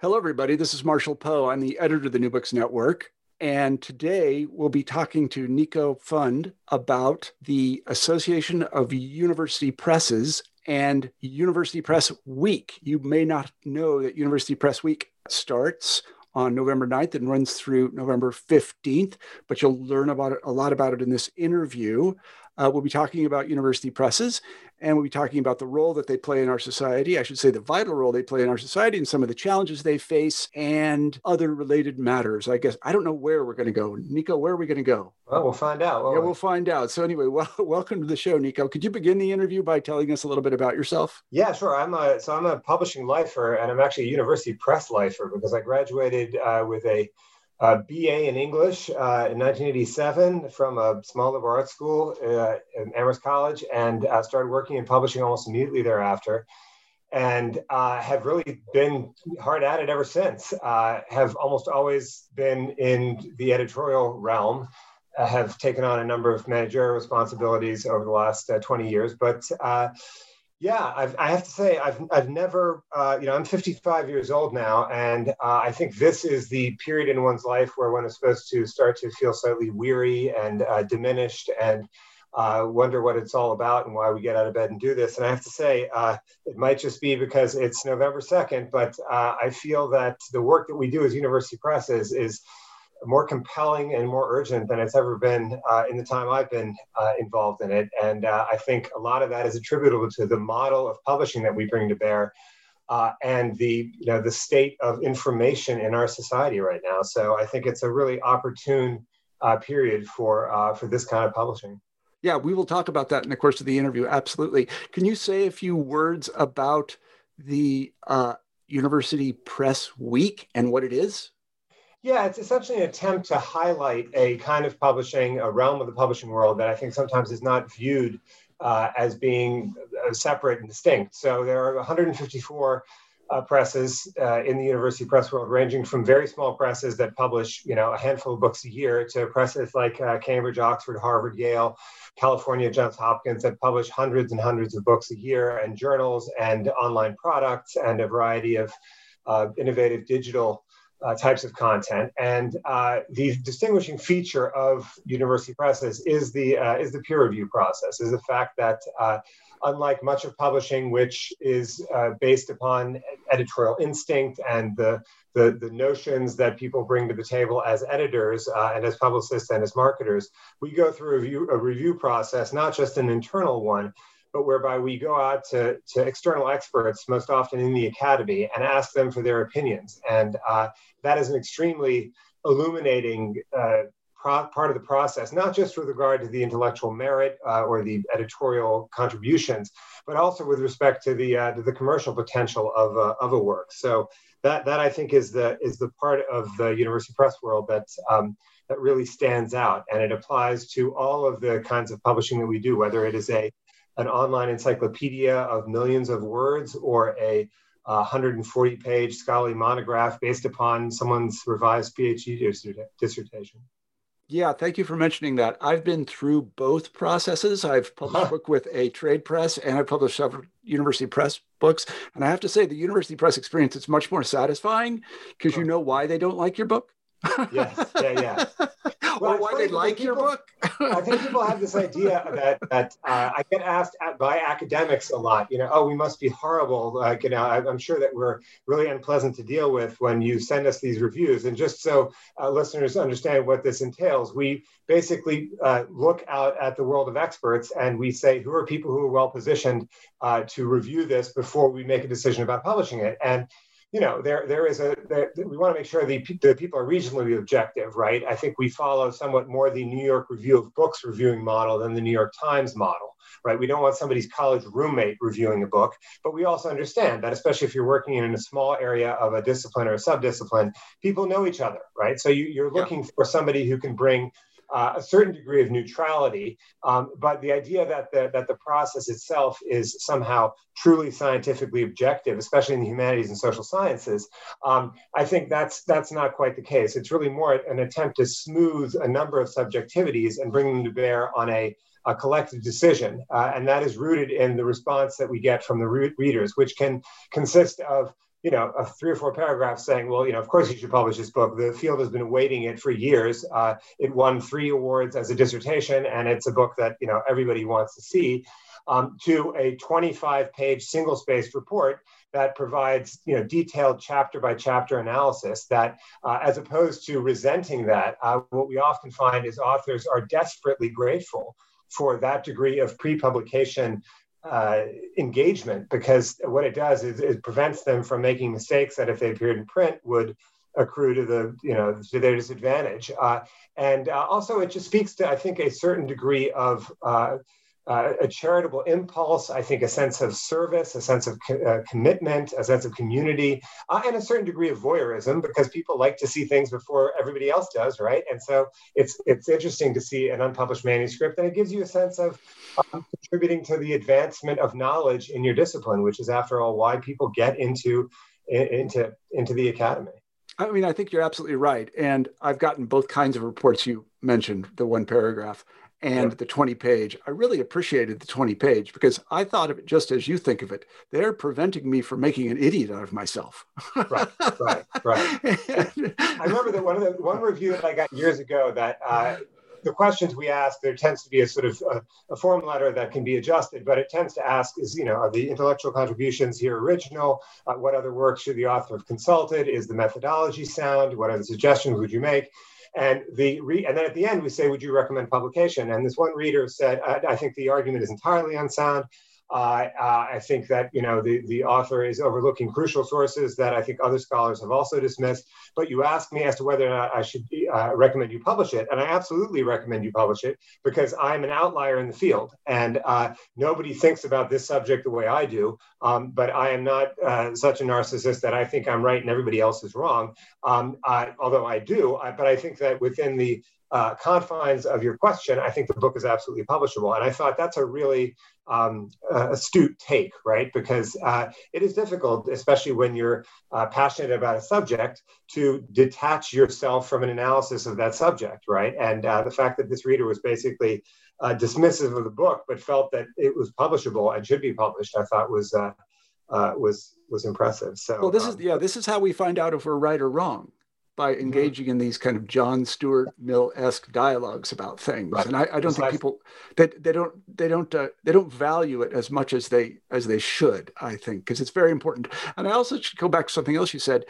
Hello, everybody. This is Marshall Poe. I'm the editor of the New Books Network. And today we'll be talking to Niko Pfund about the Association of University Presses and University Press Week. You may not know that University Press Week starts on November 9th and runs through November 15th, but you'll learn about it, a lot about it in this interview. Uh, we'll be talking about university presses and we'll be talking about the role that they play in our society. I should say the vital role they play in our society and some of the challenges they face and other related matters. I guess I don't know where we're going to go. Niko, where are we going to go? Well, we'll find out. Yeah, we? will find out. So anyway, well, welcome to the show, Niko. Could you begin the interview by telling us a little bit about yourself? Yeah, sure. I'm a so I'm a publishing lifer, and I'm actually a university press lifer because I graduated uh, with a uh, BA in English uh, in 1987 from a small liberal arts school uh, in Amherst College and uh, started working in publishing almost immediately thereafter. And uh, have really been hard at it ever since. Uh, have almost always been in the editorial realm. have taken on a number of managerial responsibilities over the last 20 years, but yeah, I've, I have to say, I've, I've never, uh, you know, I'm 55 years old now, and uh, I think this is the period in one's life where one is supposed to start to feel slightly weary and uh, diminished and uh, wonder what it's all about and why we get out of bed and do this. And I have to say, uh, it might just be because it's November 2nd, but uh, I feel that the work that we do as university presses is more compelling and more urgent than it's ever been uh, in the time I've been uh, involved in it. And uh, I think a lot of that is attributable to the model of publishing that we bring to bear uh, and the you know the state of information in our society right now. So I think it's a really opportune uh, period for uh, for this kind of publishing. Yeah, we will talk about that in the course of the interview. Absolutely. Can you say a few words about the University Press Week and what it is? Yeah, it's essentially an attempt to highlight a kind of publishing, a realm of the publishing world that I think sometimes is not viewed uh, as being uh, separate and distinct. So there are 154 uh, presses uh, in the university press world, ranging from very small presses that publish, you know, a handful of books a year, to presses like uh, Cambridge, Oxford, Harvard, Yale, California, Johns Hopkins that publish hundreds and hundreds of books a year, and journals and online products, and a variety of uh, innovative digital uh, types of content. And uh, the distinguishing feature of university presses is the uh, is the peer review process. Is the fact that uh, unlike much of publishing, which is uh, based upon editorial instinct and the, the, the notions that people bring to the table as editors uh, and as publicists and as marketers, we go through a review, a review process, not just an internal one, but whereby we go out to, to external experts, most often in the academy, and ask them for their opinions. And uh, that is an extremely illuminating uh, pro- part of the process, not just with regard to the intellectual merit uh, or the editorial contributions, but also with respect to the uh, to the commercial potential of a, of a work. So that that I think is the is the part of the university press world that um, that really stands out, and it applies to all of the kinds of publishing that we do, whether it is a an online encyclopedia of millions of words or a 140 page scholarly monograph based upon someone's revised PhD dissertation. Yeah, thank you for mentioning that. I've been through both processes. I've published a uh-huh. book with a trade press and I've published several university press books. And I have to say, the university press experience is much more satisfying because you know why they don't like your book. Yes, yeah, yeah. Well, or why they like people, your book. I think people have this idea that that uh, I get asked by academics a lot. You know, oh, we must be horrible. Like, you know, I'm sure that we're really unpleasant to deal with when you send us these reviews. And just so uh, listeners understand what this entails, we basically uh, look out at the world of experts and we say who are people who are well positioned uh, to review this before we make a decision about publishing it. And you know, there there is a there, we want to make sure the, the people are reasonably objective, right? I think we follow somewhat more the New York Review of Books reviewing model than the New York Times model, right? We don't want somebody's college roommate reviewing a book, but we also understand that, especially if you're working in a small area of a discipline or a subdiscipline, people know each other, right? So you, are looking yeah. for somebody who can bring uh, a certain degree of neutrality, um, but the idea that the, that the process itself is somehow truly scientifically objective, especially in the humanities and social sciences, um, I think that's that's not quite the case. It's really more an attempt to smooth a number of subjectivities and bring them to bear on a a collective decision. Uh, and that is rooted in the response that we get from the re- readers, which can consist of you know, a three or four paragraphs saying, well, you know, of course you should publish this book. The field has been awaiting it for years. Uh, it won three awards as a dissertation, and it's a book that, you know, everybody wants to see, um, to a 25 page single spaced report that provides, you know, detailed chapter by chapter analysis that, uh, as opposed to resenting that, uh, what we often find is authors are desperately grateful for that degree of pre-publication uh, engagement because what it does is it prevents them from making mistakes that if they appeared in print would accrue to the you know to their disadvantage. Uh, and uh, also it just speaks to i think a certain degree of uh, a charitable impulse, I think a sense of service, a sense of co- uh, commitment, a sense of community, uh, and a certain degree of voyeurism because people like to see things before everybody else does, right? And so it's it's interesting to see an unpublished manuscript, and it gives you a sense of um, contributing to the advancement of knowledge in your discipline, which is, after all, why people get into into into the academy. I mean, I think you're absolutely right, and I've gotten both kinds of reports you mentioned, the one paragraph and yep. the 20 page. I really appreciated the 20 page because I thought of it just as you think of it. They're preventing me from making an idiot out of myself. right, right, right. I remember that one of the one review that I got years ago that uh, the questions we ask, there tends to be a sort of a, a, form letter that can be adjusted, but it tends to ask is, you know, are the intellectual contributions here original? Uh, what other works should the author have consulted? Is the methodology sound? What other suggestions would you make? And the re- and then at the end we say, would you recommend publication? And this one reader said, I, I think the argument is entirely unsound. Uh, I think that you know the, the author is overlooking crucial sources that I think other scholars have also dismissed. But you asked me as to whether or not I should uh, recommend you publish it, and I absolutely recommend you publish it because I'm an outlier in the field, and uh, nobody thinks about this subject the way I do. Um, but I am not uh, such a narcissist that I think I'm right and everybody else is wrong. Um, I, although I do, I, but I think that within the uh, confines of your question, I think the book is absolutely publishable. And I thought that's a really um, uh, astute take, right? Because uh, it is difficult, especially when you're uh, passionate about a subject, to detach yourself from an analysis of that subject, right? And uh, the fact that this reader was basically uh, dismissive of the book, but felt that it was publishable and should be published, I thought was was was impressive. So, well, this um, is yeah, this is how we find out if we're right or wrong by mm-hmm. engaging in these kind of John Stuart Mill-esque dialogues about things. Right. And I, I don't think people that they, they, don't they don't uh, they don't value it as much as they as they should. I think because it's very important. And I also should go back to something else you said.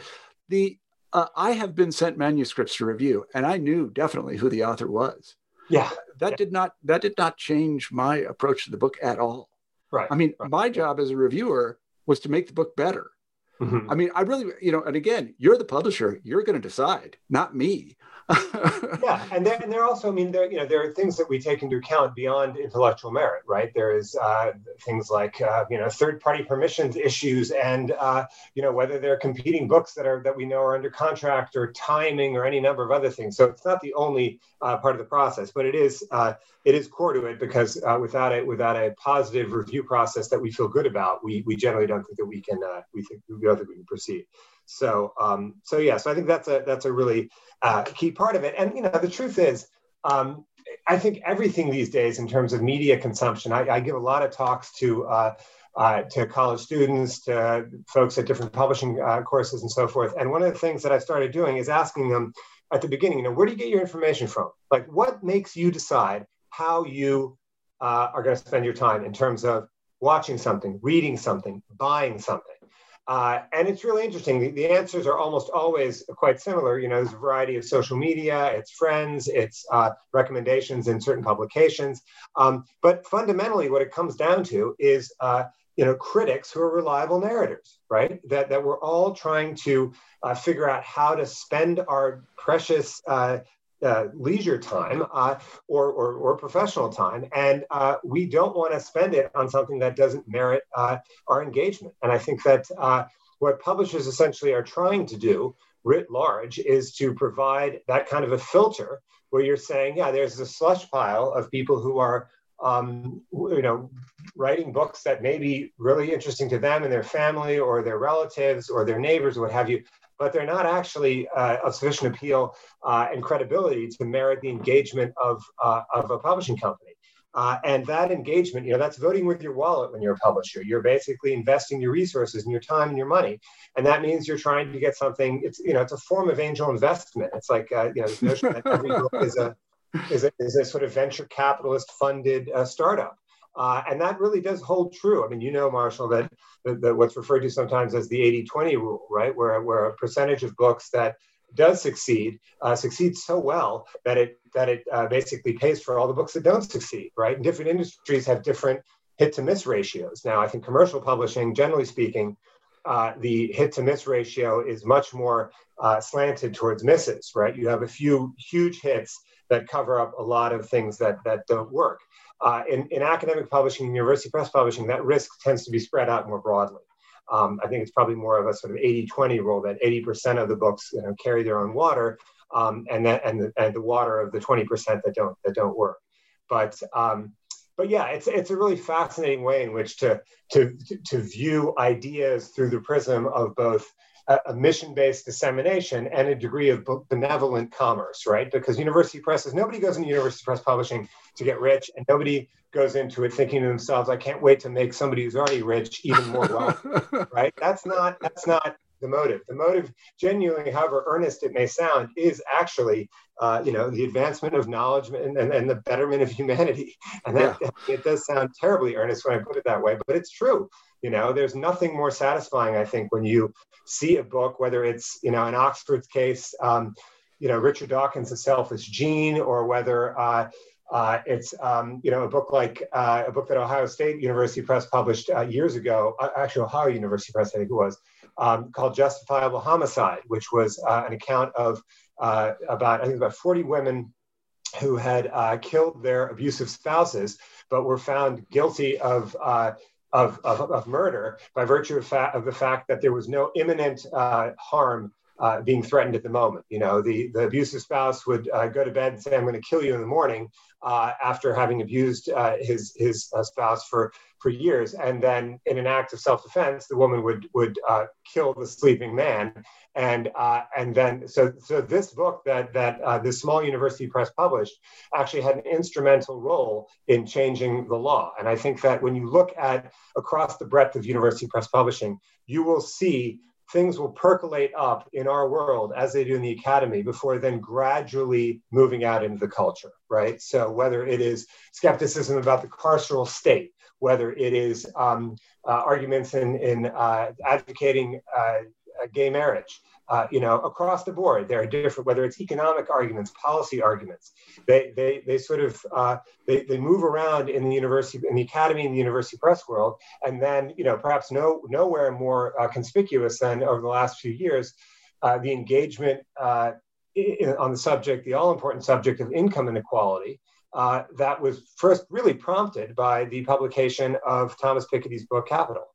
The uh, I have been sent manuscripts to review, and I knew definitely who the author was. Yeah, that yeah. did not that did not change my approach to the book at all. Right. I mean, right. my job as a reviewer was to make the book better. Mm-hmm. I mean, I really, you know, and again, you're the publisher. You're going to decide, not me. yeah, and there, and there also, I mean, there, you know, there are things that we take into account beyond intellectual merit, right? There is uh, things like, uh, you know, third-party permissions issues, and uh, you know, whether they're competing books that are that we know are under contract, or timing, or any number of other things. So it's not the only uh, part of the process, but it is uh, it is core to it because uh, without it, without a positive review process that we feel good about, we we generally don't think that we can we think we don't think we can proceed. So, um, so yeah, so I think that's a that's a really uh, key part of it. And you know, the truth is, um, I think everything these days in terms of media consumption. I, I give a lot of talks to uh, uh, to college students, to folks at different publishing uh, courses, and so forth. And one of the things that I started doing is asking them at the beginning, you know, where do you get your information from? Like, what makes you decide how you uh, are going to spend your time in terms of watching something, reading something, buying something? Uh, and it's really interesting. The, the, answers are almost always quite similar. You know, there's a variety of social media, it's friends, it's uh, recommendations in certain publications. Um, but fundamentally, what it comes down to is, uh, you know, critics who are reliable narrators, right? That, that we're all trying to uh, figure out how to spend our precious uh, leisure time uh, or, or, or, professional time. And uh, we don't want to spend it on something that doesn't merit uh, our engagement. And I think that uh, what publishers essentially are trying to do, writ large, is to provide that kind of a filter where you're saying, yeah, there's a slush pile of people who are. Um, you know, writing books that may be really interesting to them and their family or their relatives or their neighbors or what have you, but they're not actually uh, of sufficient appeal uh, and credibility to merit the engagement of, uh, of a publishing company. Uh, and that engagement, you know, that's voting with your wallet when you're a publisher. You're basically investing your resources and your time and your money, and that means you're trying to get something. It's you know, it's a form of angel investment. It's like uh, you know, the notion that every book is a is a, is a sort of venture capitalist funded uh, startup. Uh, and that really does hold true. I mean, you know, Marshall, that, that, that what's referred to sometimes as the 80 20 rule, right? Where, where a percentage of books that does succeed uh, succeeds so well that it that it uh, basically pays for all the books that don't succeed right and different industries have different hit to miss ratios now i think commercial publishing generally speaking uh, the hit to miss ratio is much more uh, slanted towards misses right you have a few huge hits that cover up a lot of things that that don't work uh, in, in academic publishing, university press publishing, that risk tends to be spread out more broadly. Um, I think it's probably more of a sort of 80-20 rule that 80% of the books you know, carry their own water, um, and that and the, and the water of the 20% that don't that don't work. But um, but yeah, it's it's a really fascinating way in which to to to view ideas through the prism of both a, mission-based dissemination and a degree of benevolent commerce, right? Because university presses, nobody goes into university press publishing to get rich, and nobody goes into it thinking to themselves, "I can't wait to make somebody who's already rich even more wealthy." right? That's not that's not the motive. The motive, genuinely, however earnest it may sound, is actually, uh, you know, the advancement of knowledge and, and, and, the betterment of humanity. And that yeah. it does sound terribly earnest when I put it that way, but it's true. You know, there's nothing more satisfying, I think, when you see a book, whether it's, you know, in Oxford's case, um, you know, Richard Dawkins' A Selfish Gene, or whether uh, uh, it's um, you know a book like uh, a book that Ohio State University Press published uh, years ago, uh, actually Ohio University Press, I think it was, um, called Justifiable Homicide, which was uh, an account of about I think about 40 women who had killed their abusive spouses, but were found guilty of of, of, of, murder by virtue of, fa- of, the fact that there was no imminent uh, harm uh, being threatened at the moment. You know, the, the abusive spouse would uh, go to bed and say, I'm going to kill you in the morning uh, after having abused uh, his, his uh, spouse for, for years. And then in an act of self-defense, the woman would, would kill the sleeping man. And, and then, so, so this book that, that this small university press published actually had an instrumental role in changing the law. And I think that when you look at across the breadth of university press publishing, you will see things will percolate up in our world as they do in the academy before then gradually moving out into the culture, right? So whether it is skepticism about the carceral state, whether it is um, uh, arguments in, in uh, advocating uh, gay marriage, uh, you know, across the board, there are different, whether it's economic arguments, policy arguments, they, they, they sort of, uh, they, they move around in the university, in the academy, in the university press world. And then, you know, perhaps no, nowhere more uh, conspicuous than over the last few years, uh, the engagement uh, in, on the subject, the all important subject of income inequality. Uh, that was first really prompted by the publication of Thomas Piketty's book Capital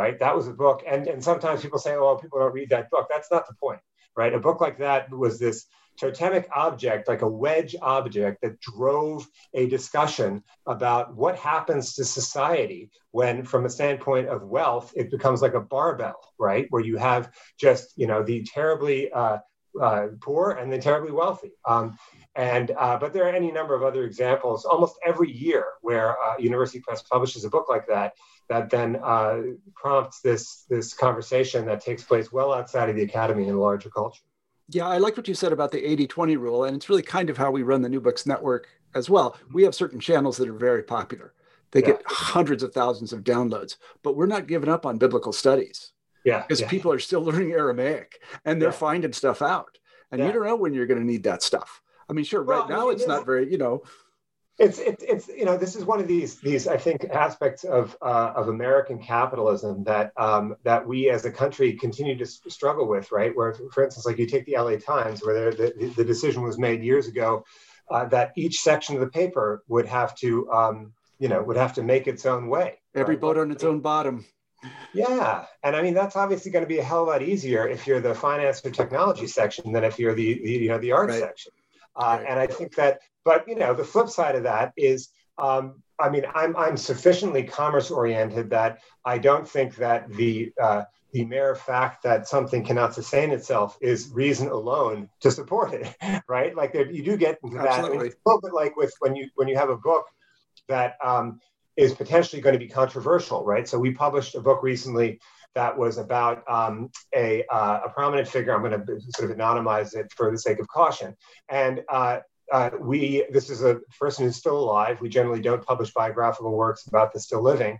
right? That was a book. And, and sometimes people say, oh, people don't read that book. That's not the point, right? A book like that was this totemic object, like a wedge object that drove a discussion about what happens to society when, from a standpoint of wealth, it becomes like a barbell, right? Where you have just, you know, the terribly uh, uh, poor and the terribly wealthy. Um, and uh, but there are any number of other examples almost every year where uh, University Press publishes a book like that that then uh, prompts this this conversation that takes place well outside of the academy in larger culture. Yeah, I like what you said about the 80 20 rule. And it's really kind of how we run the New Books Network as well. We have certain channels that are very popular, they yeah. get hundreds of thousands of downloads, but we're not giving up on biblical studies. Yeah. Because yeah. people are still learning Aramaic and they're yeah. finding stuff out. And you don't know when you're going to need that stuff. I mean, sure, well, right now it's not very, you know, it's, it's, it's, you know, this is one of these, these, I think, aspects of, uh, of American capitalism that, um, that we as a country continue to struggle with, right? Where, for instance, like you take the LA Times, where the, the decision was made years ago uh, that each section of the paper would have to, um, you know, would have to make its own way. Every right? boat on its own bottom. Yeah, and I mean that's obviously going to be a hell of a lot easier if you're the finance or technology section than if you're the, the you know the art right. section. Uh, right. And I think that but you know, the flip side of that is, um, I mean, I'm I'm sufficiently commerce oriented that I don't think that the uh, the mere fact that something cannot sustain itself is reason alone to support it, right? Like there, you do get into that. I mean, it's a little bit like with when you when you have a book that um, is potentially going to be controversial, right? So we published a book recently that was about um, a, uh, a prominent figure. I'm going to sort of anonymize it for the sake of caution. And uh, uh, we this is a person who's still alive. We generally don't publish biographical works about the still living.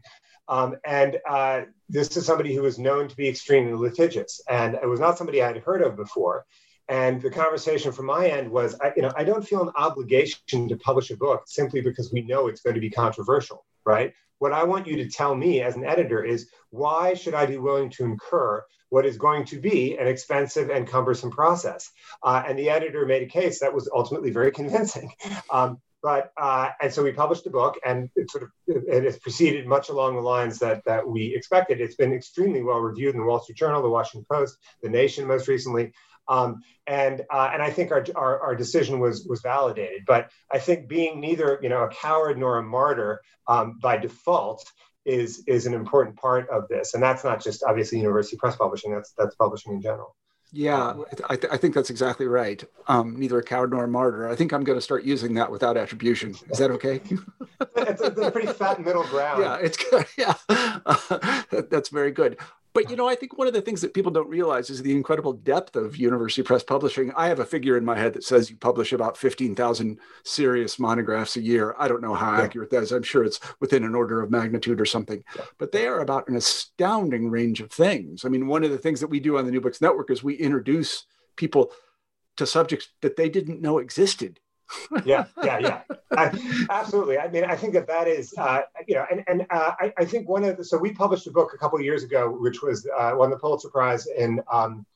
Um, and uh, this is somebody who was known to be extremely litigious, and it was not somebody I had heard of before. And the conversation from my end was, I, you know, I don't feel an obligation to publish a book simply because we know it's going to be controversial, right? What I want you to tell me as an editor is why should I be willing to incur what is going to be an expensive and cumbersome process. Uh, and the editor made a case that was ultimately very convincing. Um, but uh, and so we published the book, and it sort of it has proceeded much along the lines that that we expected. It's been extremely well reviewed in the Wall Street Journal, the Washington Post, the Nation, most recently. Um, and uh, and I think our, our, our decision was was validated. But I think being neither you know a coward nor a martyr um, by default is is an important part of this, and that's not just obviously university press publishing. That's that's publishing in general. Yeah, I, th- I think that's exactly right. Um, neither a coward nor a martyr. I think I'm going to start using that without attribution. Is that okay? it's, a, it's, a, pretty fat middle ground. Yeah, it's good. Yeah, uh, that's very good. But you know, I think one of the things that people don't realize is the incredible depth of university press publishing. I have a figure in my head that says you publish about 15,000 serious monographs a year. I don't know how yeah. accurate that is. I'm sure it's within an order of magnitude or something. Yeah. But they are about an astounding range of things. I mean, one of the things that we do on the New Books Network is we introduce people to subjects that they didn't know existed yeah, yeah, yeah. I, absolutely. I mean, I think that that is, uh, you know, and and uh, I, I think one of the so we published a book a couple of years ago, which was uh, won the Pulitzer Prize in um,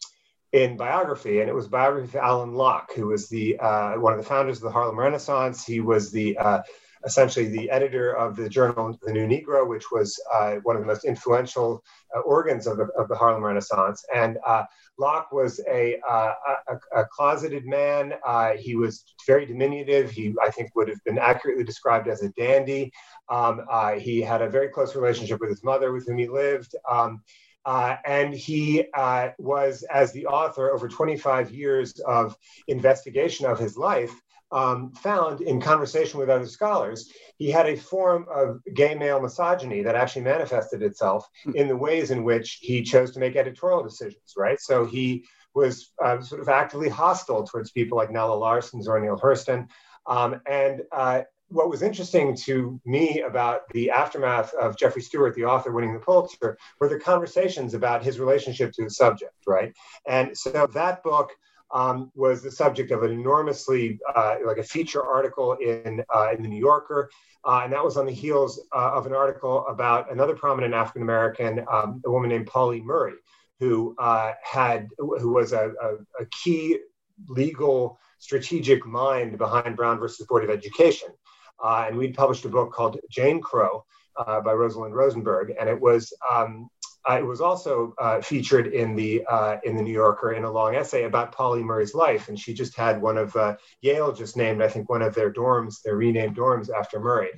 in biography, and it was biography of Alain Locke, who was the uh, one of the founders of the Harlem Renaissance. He was the uh, essentially the editor of the journal The New Negro, which was uh, one of the most influential uh, organs of the, of the Harlem Renaissance. And uh, Locke was a, uh, a, a, closeted man. Uh, he was very diminutive. He, I think, would have been accurately described as a dandy. Um, uh, he had a very close relationship with his mother, with whom he lived. Um, uh, and he uh, was, as the author, over 25 years of investigation of his life, um, found in conversation with other scholars, he had a form of gay male misogyny that actually manifested itself hmm. in the ways in which he chose to make editorial decisions, right? So he was uh, sort of actively hostile towards people like Nella Larsen, Zora Neale Hurston. Um, and uh, what was interesting to me about the aftermath of Jeffrey Stewart, the author winning the Pulitzer, were the conversations about his relationship to the subject, right? And so that book um, was the subject of an enormously uh, like a feature article in uh, in the New Yorker, uh, and that was on the heels uh, of an article about another prominent African American, um, a woman named Pauli Murray, who uh, had who was a, a, a, key legal strategic mind behind Brown versus Board of Education, uh, and we'd published a book called Jane Crow. by Rosalind Rosenberg, and it was um, uh, it was also uh, featured in the uh, in the New Yorker in a long essay about Pauli Murray's life, and she just had one of uh, Yale just named I think one of their dorms, their renamed dorms after Murray.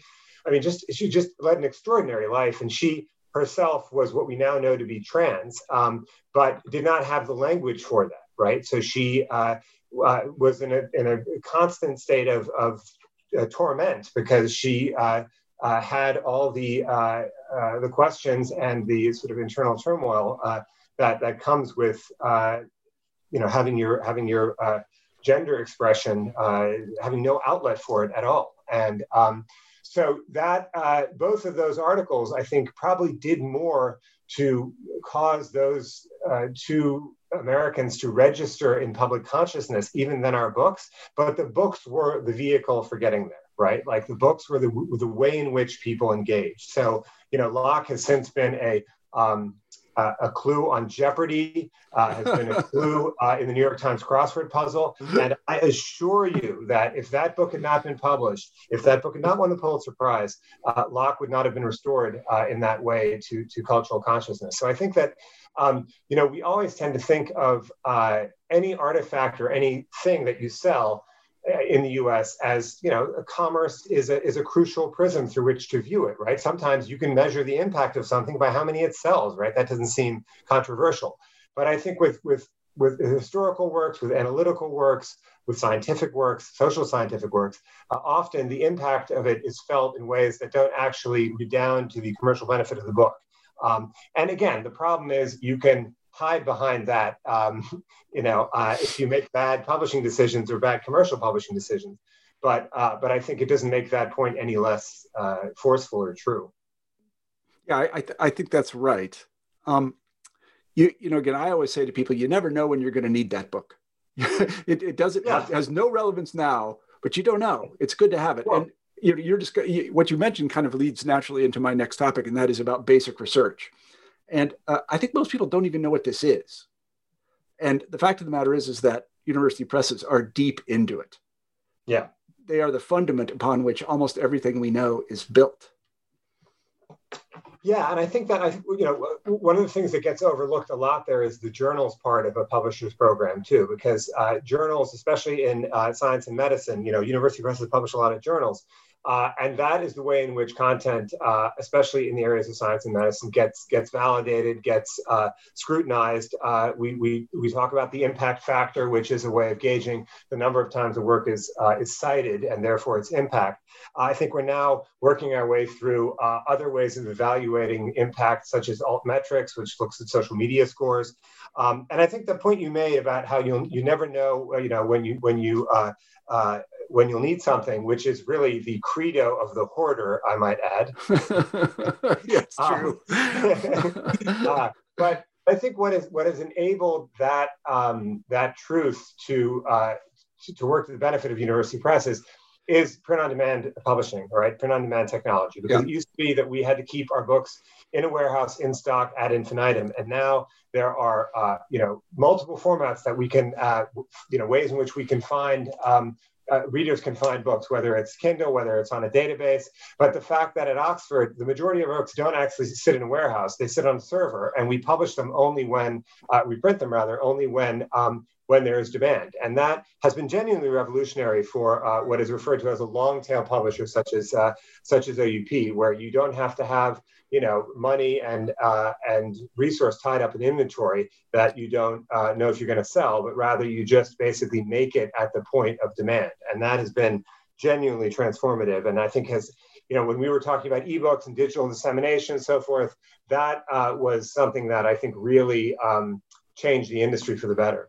I mean, just she just led an extraordinary life, and she herself was what we now know to be trans, um, but did not have the language for that, right? So she uh, uh, was in a in a constant state of of torment because she uh, had all the uh, uh, the questions and the sort of internal turmoil uh, that that comes with uh, you know having your having your gender expression having no outlet for it at all. And um, so that both of those articles, I think, probably did more to cause those two Americans to register in public consciousness even than our books. But the books were the vehicle for getting there, right? Like the books were the, the way in which people engaged. So, you know, Locke has since been a um, uh, a clue on Jeopardy, uh, has been a clue uh, in the New York Times crossword puzzle. And I assure you that if that book had not been published, if that book had not won the Pulitzer Prize, uh, Locke would not have been restored uh, in that way to, to cultural consciousness. So I think that, um, you know, we always tend to think of uh, any artifact or anything that you sell in the U.S. as you know, commerce is a is a crucial prism through which to view it. Right. Sometimes you can measure the impact of something by how many it sells. Right. That doesn't seem controversial. But I think with with with historical works, with analytical works, with scientific works, social scientific works, uh, often the impact of it is felt in ways that don't actually redound to the commercial benefit of the book. Um, and again, the problem is you can hide behind that. Um, you know, uh, if you make bad publishing decisions or bad commercial publishing decisions, but uh, but I think it doesn't make that point any less uh, forceful or true. Yeah, I I, th- I think that's right. Um, you you know, again, I always say to people, you never know when you're going to need that book. it, it doesn't yeah. have, has no relevance now, but you don't know. It's good to have it. Well, and you're, you're just what you mentioned kind of leads naturally into my next topic, and that is about basic research. And uh, I think most people don't even know what this is. And the fact of the matter is, is that university presses are deep into it. Yeah. They are the fundament upon which almost everything we know is built. Yeah, and I think that I, you know, one of the things that gets overlooked a lot there is the journals part of a publisher's program too, because uh, journals, especially in uh, science and medicine, you know, university presses publish a lot of journals, uh, and that is the way in which content, uh, especially in the areas of science and medicine, gets gets validated, gets uh, scrutinized. Uh, we, we we talk about the impact factor, which is a way of gauging the number of times the work is uh, is cited and therefore its impact. I think we're now working our way through uh, other ways of evaluating impact, such as altmetrics, which looks at social media scores. Um, and I think the point you made about how you you never know, you know, when you when you when you'll need something, which is really the credo of the hoarder, I might add. true. Um, uh, but I think what is what has enabled that um, that truth to, uh, to, to work to the benefit of university presses is print on demand publishing, right? Print on demand technology. Because yeah. it used to be that we had to keep our books in a warehouse in stock ad infinitum, and now there are uh, you know multiple formats that we can uh, you know ways in which we can find um, uh, readers can find books, whether it's Kindle, whether it's on a database. But the fact that at Oxford, the majority of books don't actually sit in a warehouse; they sit on a server, and we publish them only when uh, we print them, rather, only when um, when there is demand. And that has been genuinely revolutionary for uh, what is referred to as a long tail publisher, such as uh, such as OUP, where you don't have to have you know money and uh, and resource tied up in inventory that you don't uh, know if you're going to sell, but rather you just basically make it at the point of demand, and that has been genuinely transformative. And I think has you know when we were talking about ebooks and digital dissemination and so forth, that uh, was something that I think really um, changed the industry for the better.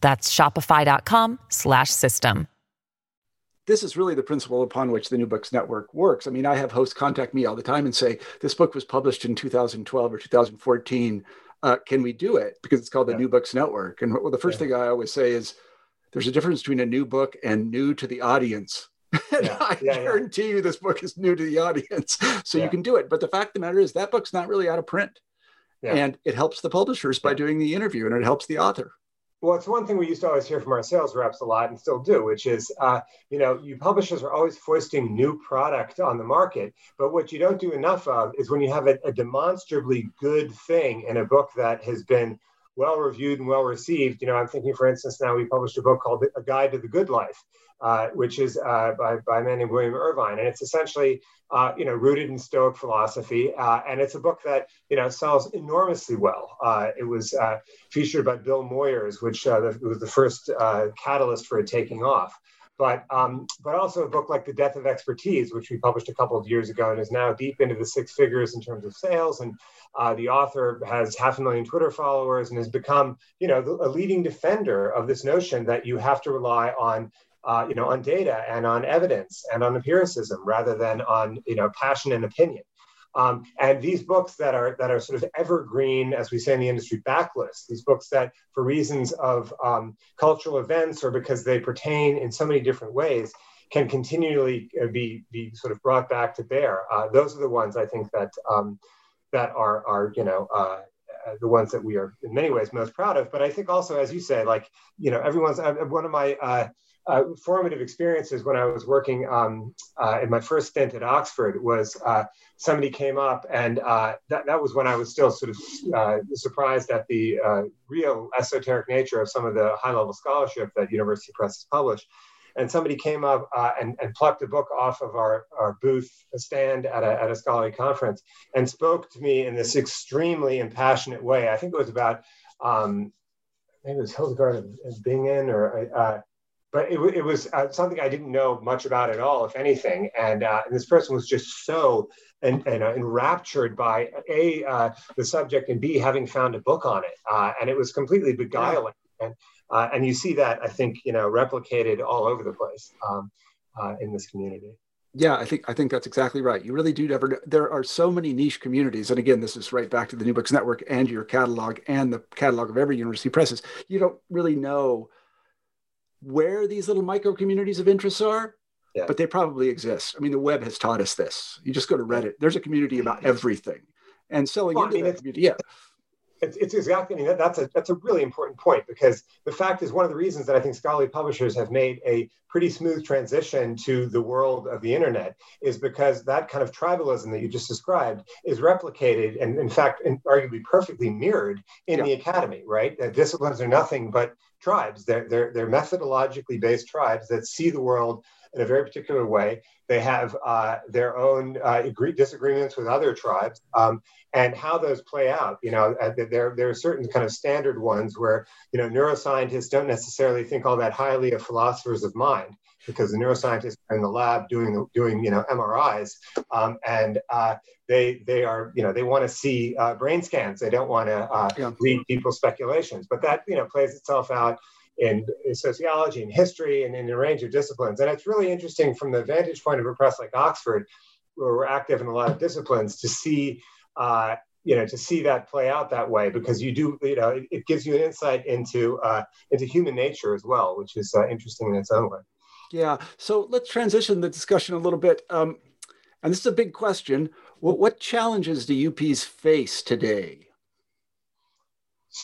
That's shopify.com slash system. this is really the principle upon which the New Books Network works. I mean, I have hosts contact me all the time and say, this book was published in 2012 or 2014. Uh, can we do it? Because it's called the yeah. New Books Network. And well, the first yeah. thing I always say is there's a difference between a new book and new to the audience. Yeah. I guarantee you this book is new to the audience. So you can do it. But the fact of the matter is that book's not really out of print. And it helps the publishers by doing the interview and it helps the author. Well, it's one thing we used to always hear from our sales reps a lot and still do, which is, uh, you know, you publishers are always foisting new product on the market. But what you don't do enough of is when you have a, a demonstrably good thing in a book that has been well reviewed and well received. You know, I'm thinking, for instance, now we published a book called A Guide to the Good Life, uh, which is uh, by, by a man named William Irvine, and it's essentially uh, you know rooted in Stoic philosophy, uh, and it's a book that you know sells enormously well. Uh, it was featured by Bill Moyers, which was the first catalyst for it taking off but um, but also a book like The Death of Expertise, which we published a couple of years ago and is now deep into the six figures in terms of sales. And the author has half a million Twitter followers and has become, you know, a leading defender of this notion that you have to rely on. Uh, you know, on data and on evidence and on empiricism rather than on you know passion and opinion. Um, and these books that are that are sort of evergreen, as we say in the industry, backlist. These books that, for reasons of um, cultural events or because they pertain in so many different ways, can continually uh, be be sort of brought back to bear. Uh, those are the ones I think that um, that are are you know. Uh, uh the ones that we are in many ways most proud of, but I think also, as you say, like you know, everyone's uh, one of my uh, uh, formative experiences when I was working um, uh, in my first stint at Oxford was uh, somebody came up, and uh, that, that was when I was still sort of uh, surprised at the uh, real esoteric nature of some of the high level scholarship that University Press has published. And somebody came up and, and, plucked a book off of our, our booth stand at a, at a scholarly conference and spoke to me in this extremely impassionate way. I think it was about um, maybe it was Hildegard of Bingen or but it, it was uh, something I didn't know much about at all, if anything. And, uh, and this person was just so and, and uh, enraptured by a uh, the subject and b having found a book on it, uh, and it was completely beguiling. Yeah. And uh, and you see that I think you know replicated all over the place um, in this community. Yeah, I think I think that's exactly right. You really do never. There are so many niche communities, and again, this is right back to the New Books Network and your catalog and the catalog of every university presses. You don't really know where these little micro communities of interest are, yeah. but they probably exist. I mean, the web has taught us this. You just go to Reddit, there's a community about everything. And selling well, into I mean, that community, yeah. It's, it's exactly, I mean, that, that's, a, that's a really important point because the fact is one of the reasons that I think scholarly publishers have made a pretty smooth transition to the world of the internet is because that kind of tribalism that you just described is replicated and in fact and arguably perfectly mirrored in yeah. the academy, right? That disciplines are nothing but tribes. They're, they're, they're methodologically based tribes that see the world in a very particular way. They have uh, their own uh, agree- disagreements with other tribes, um, and how those play out. You know, uh, there there are certain kind of standard ones where you know neuroscientists don't necessarily think all that highly of philosophers of mind because the neuroscientists are in the lab doing doing you know MRIs, um, and uh, they they are you know they want to see uh, brain scans. They don't want to uh, yeah. read people's speculations. But that you know plays itself out in, sociology and history and in a range of disciplines. And it's really interesting from the vantage point of a press like Oxford, where we're active in a lot of disciplines, to see. Uh, you know, to see that play out that way, because you do, you know, it, it gives you an insight into uh, into human nature as well, which is uh, interesting in its own way. Yeah. So let's transition the discussion a little bit. Um, and this is a big question. What, what challenges do UPs face today?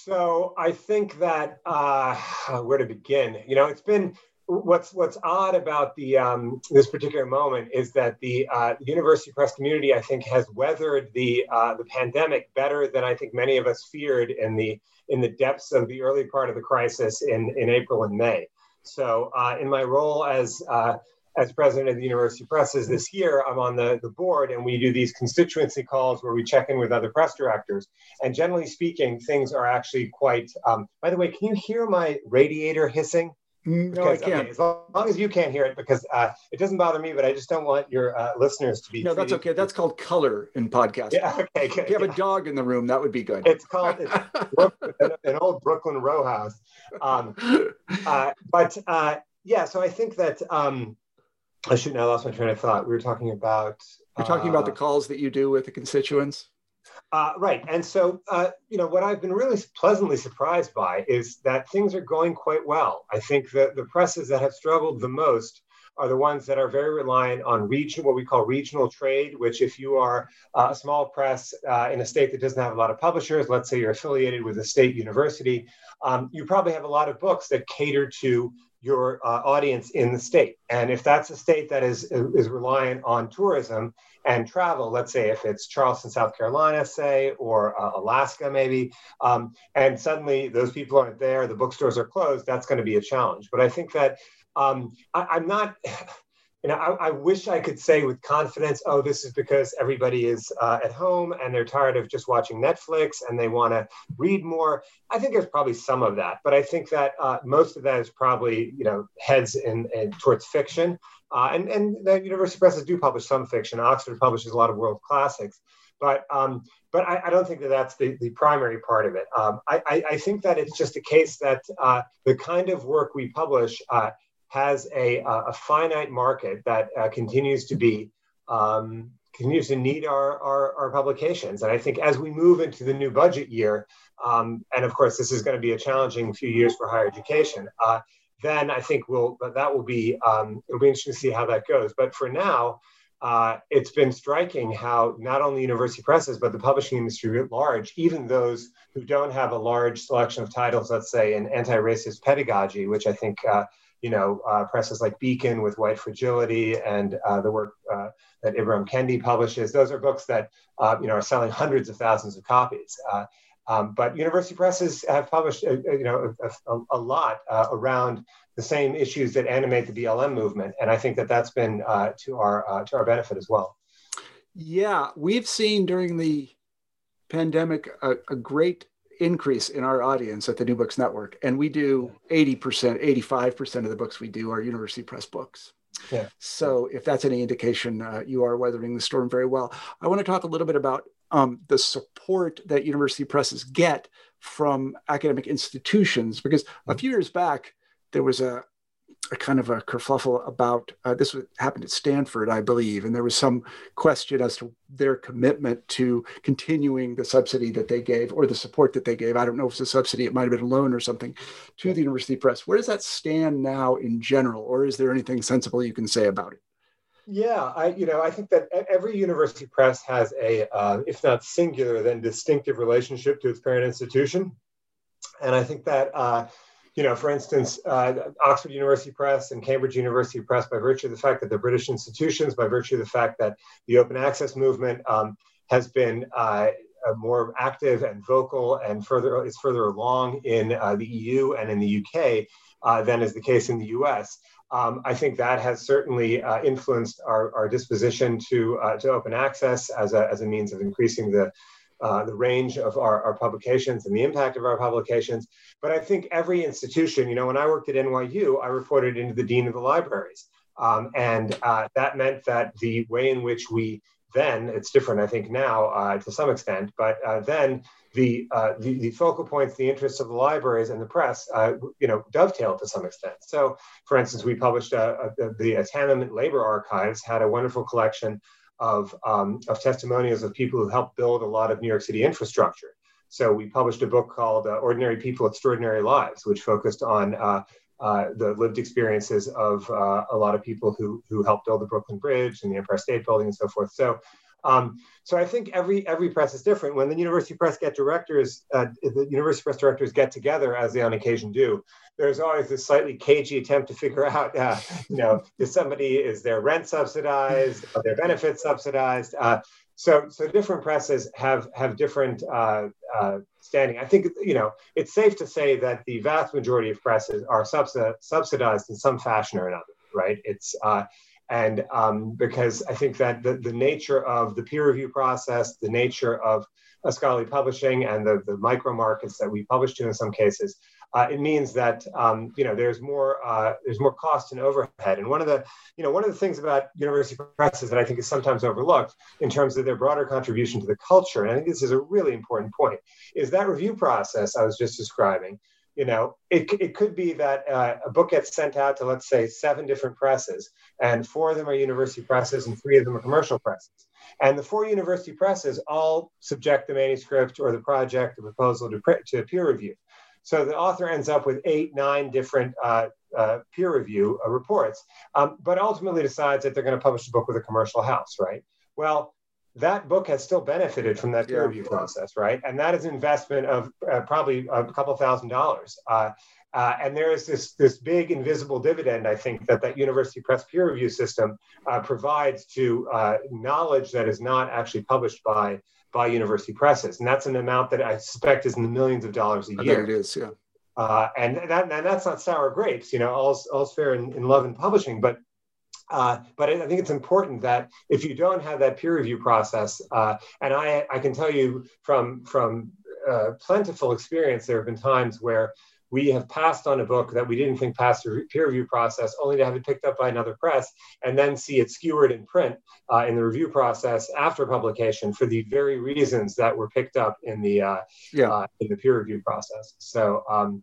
So I think that uh, where to begin? You know, it's been what's what's odd about the um, this particular moment is that the, uh, university press community I think has weathered the uh, the pandemic better than I think many of us feared in the in the depths of the early part of the crisis in in April and May. So uh, in my role as uh, as president of the University Presses this year, I'm on the, the board and we do these constituency calls where we check in with other press directors. And generally speaking, things are actually quite. Um, by the way, can you hear my radiator hissing? Mm, no, because, I can't. Okay, as long as you can't hear it, because uh, it doesn't bother me, but I just don't want your uh, listeners to be. No, that's okay. That's called color in podcasting. Yeah, okay. Good. If you have yeah. a dog in the room, that would be good. It's called it's an old Brooklyn row house. Um, uh, but uh, yeah, so I think that um, I shouldn't. I lost my train of thought. We were talking about. You're talking about the uh, calls that you do with the constituents. Uh, right. And so, uh, you know, what I've been really pleasantly surprised by is that things are going quite well. I think that the presses that have struggled the most are the ones that are very reliant on region, what we call regional trade, which if you are uh, a small press uh, in a state that doesn't have a lot of publishers, let's say you're affiliated with a state university, um, you probably have a lot of books that cater to your uh, audience in the state. And if that's a state that is, is reliant on tourism and travel, let's say if it's Charleston, South Carolina, say, or uh, Alaska, maybe, um, and suddenly those people aren't there, the bookstores are closed, that's going to be a challenge. But I think that um, I, I'm not. Know, I, I, wish I could say with confidence, oh, this is because everybody is uh, at home and they're tired of just watching Netflix and they want to read more. I think there's probably some of that, but I think that uh, most of that is probably, you know, heads in, in towards fiction. Uh, and, and the university presses do publish some fiction. Oxford publishes a lot of world classics, but um, but I, I, don't think that that's the, the primary part of it. Um, I, I, think that it's just a case that uh, the kind of work we publish uh, has a, a finite market that uh, continues to be um, continues to need our, our, our, publications. And I think as we move into the new budget year, um, and of course this is going to be a challenging few years for higher education, uh, then I think we'll that will be um, it'll be interesting to see how that goes. But for now. Uh, it's been striking how not only university presses, but the publishing industry at large, even those who don't have a large selection of titles, let's say in anti-racist pedagogy, which I think uh, you know, uh, presses like Beacon with White Fragility and uh, the work uh, that Ibram Kendi publishes. Those are books that, uh, you know, are selling hundreds of thousands of copies. Uh, um, but university presses have published, uh, you know, a, a, a lot around the same issues that animate the BLM movement, and I think that that's been to our to our benefit as well. Yeah, we've seen during the pandemic a, a great increase in our audience at the New Books Network. And we do 80%, 85% of the books we do are university press books. Yeah. So if that's any indication, uh, you are weathering the storm very well. I want to talk a little bit about um, the support that university presses get from academic institutions, because a mm-hmm. few years back, there was a, a kind of a kerfuffle about uh, this happened at Stanford, I believe, and there was some question as to their commitment to continuing the subsidy that they gave or the support that they gave. I don't know if it's a subsidy; it might have been a loan or something to the University Press. Where does that stand now in general, or is there anything sensible you can say about it? Yeah, I you know I think that every university press has a, uh, if not singular, then distinctive relationship to its parent institution, and I think that. Uh, you know, for instance, uh, Oxford University Press and Cambridge University Press, by virtue of the fact that they're British institutions, by virtue of the fact that the open access movement um, has been uh, more active and vocal and further is further along in uh, the EU and in the UK uh, than is the case in the US. Um, I think that has certainly uh, influenced our, our disposition to, uh, to open access as a, as a means of increasing the uh, the range of our, our publications and the impact of our publications. But I think every institution, you know, when I worked at NYU, I reported into the dean of the libraries. Um, and uh, that meant that the way in which we then, it's different, I think, now uh, to some extent, but uh, then the, uh, the, the, focal points, the interests of the libraries and the press, uh, you know, dovetailed to some extent. So, for instance, we published a, a, the Tamiment Labor Archives had a wonderful collection of, um, of testimonials of people who helped build a lot of New York City infrastructure. So we published a book called uh, Ordinary People, Extraordinary Lives, which focused on uh, uh, the lived experiences of uh, a lot of people who, who helped build the Brooklyn Bridge and the Empire State Building and so forth. So um, so I think every every press is different. When the university press get directors, uh, the university press directors get together, as they on occasion do, there's always this slightly cagey attempt to figure out, uh, you know, is somebody is their rent subsidized, are their benefits subsidized? Uh, so so different presses have have different uh, uh, standing. I think you know it's safe to say that the vast majority of presses are subsidized in some fashion or another, right? It's uh, and um, because I think that the, the nature of the peer review process, the nature of a scholarly publishing and the, the micro markets that we publish to in some cases, uh, it means that um, you know there's more uh, there's more cost and overhead. And one of the you know one of the things about university presses that I think is sometimes overlooked in terms of their broader contribution to the culture, and I think this is a really important point, is that review process I was just describing you know it, it could be that uh, a book gets sent out to let's say seven different presses and four of them are university presses and three of them are commercial presses. And the four university presses all subject the manuscript or the project the proposal to, to peer review. So the author ends up with eight nine different uh, uh, peer review uh, reports um, but ultimately decides that they're going to publish a book with a commercial house right? Well that book has still benefited from that peer yeah. review process, right? And that is an investment of uh, probably a couple thousand dollars. Uh, Uh, and there is this, this big invisible dividend, I think, that that university press peer review system uh, provides to uh, knowledge that is not actually published by, by university presses. And that's an amount that I suspect is in the millions of dollars a year. There it is, yeah. Uh, and, that, and that's not sour grapes, you know, all's, all's fair in, in love and publishing. But uh, but I think it's important that if you don't have that peer review process, uh, and I, I can tell you from from uh, plentiful experience, there have been times where we have passed on a book that we didn't think passed the peer review process, only to have it picked up by another press, and then see it skewered in print uh, in the review process after publication for the very reasons that were picked up in the uh, yeah. Uh, in the peer review process. So. Um,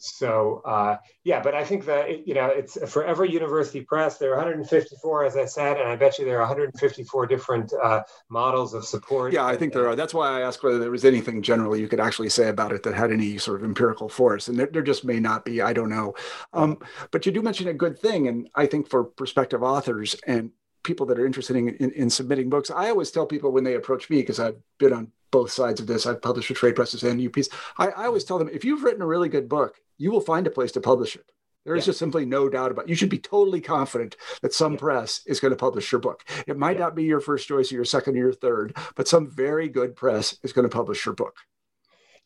so uh, yeah, but I think that you know it's for every university press there are 154, as I said, and I bet you there are 154 different uh, models of support. Yeah, I think there are. That's why I asked whether there was anything generally you could actually say about it that had any sort of empirical force, and there, there just may not be. I don't know. Um, but you do mention a good thing, and I think for prospective authors and people that are interested in, in, in submitting books, I always tell people when they approach me because I've been on both sides of this. I've published with trade presses and UPs. I, I always tell them if you've written a really good book you will find a place to publish it. There is yeah. just simply no doubt about it. You should be totally confident that some yeah. press is going to publish your book. It might yeah. not be your first choice or your second or your third, but some very good press is going to publish your book.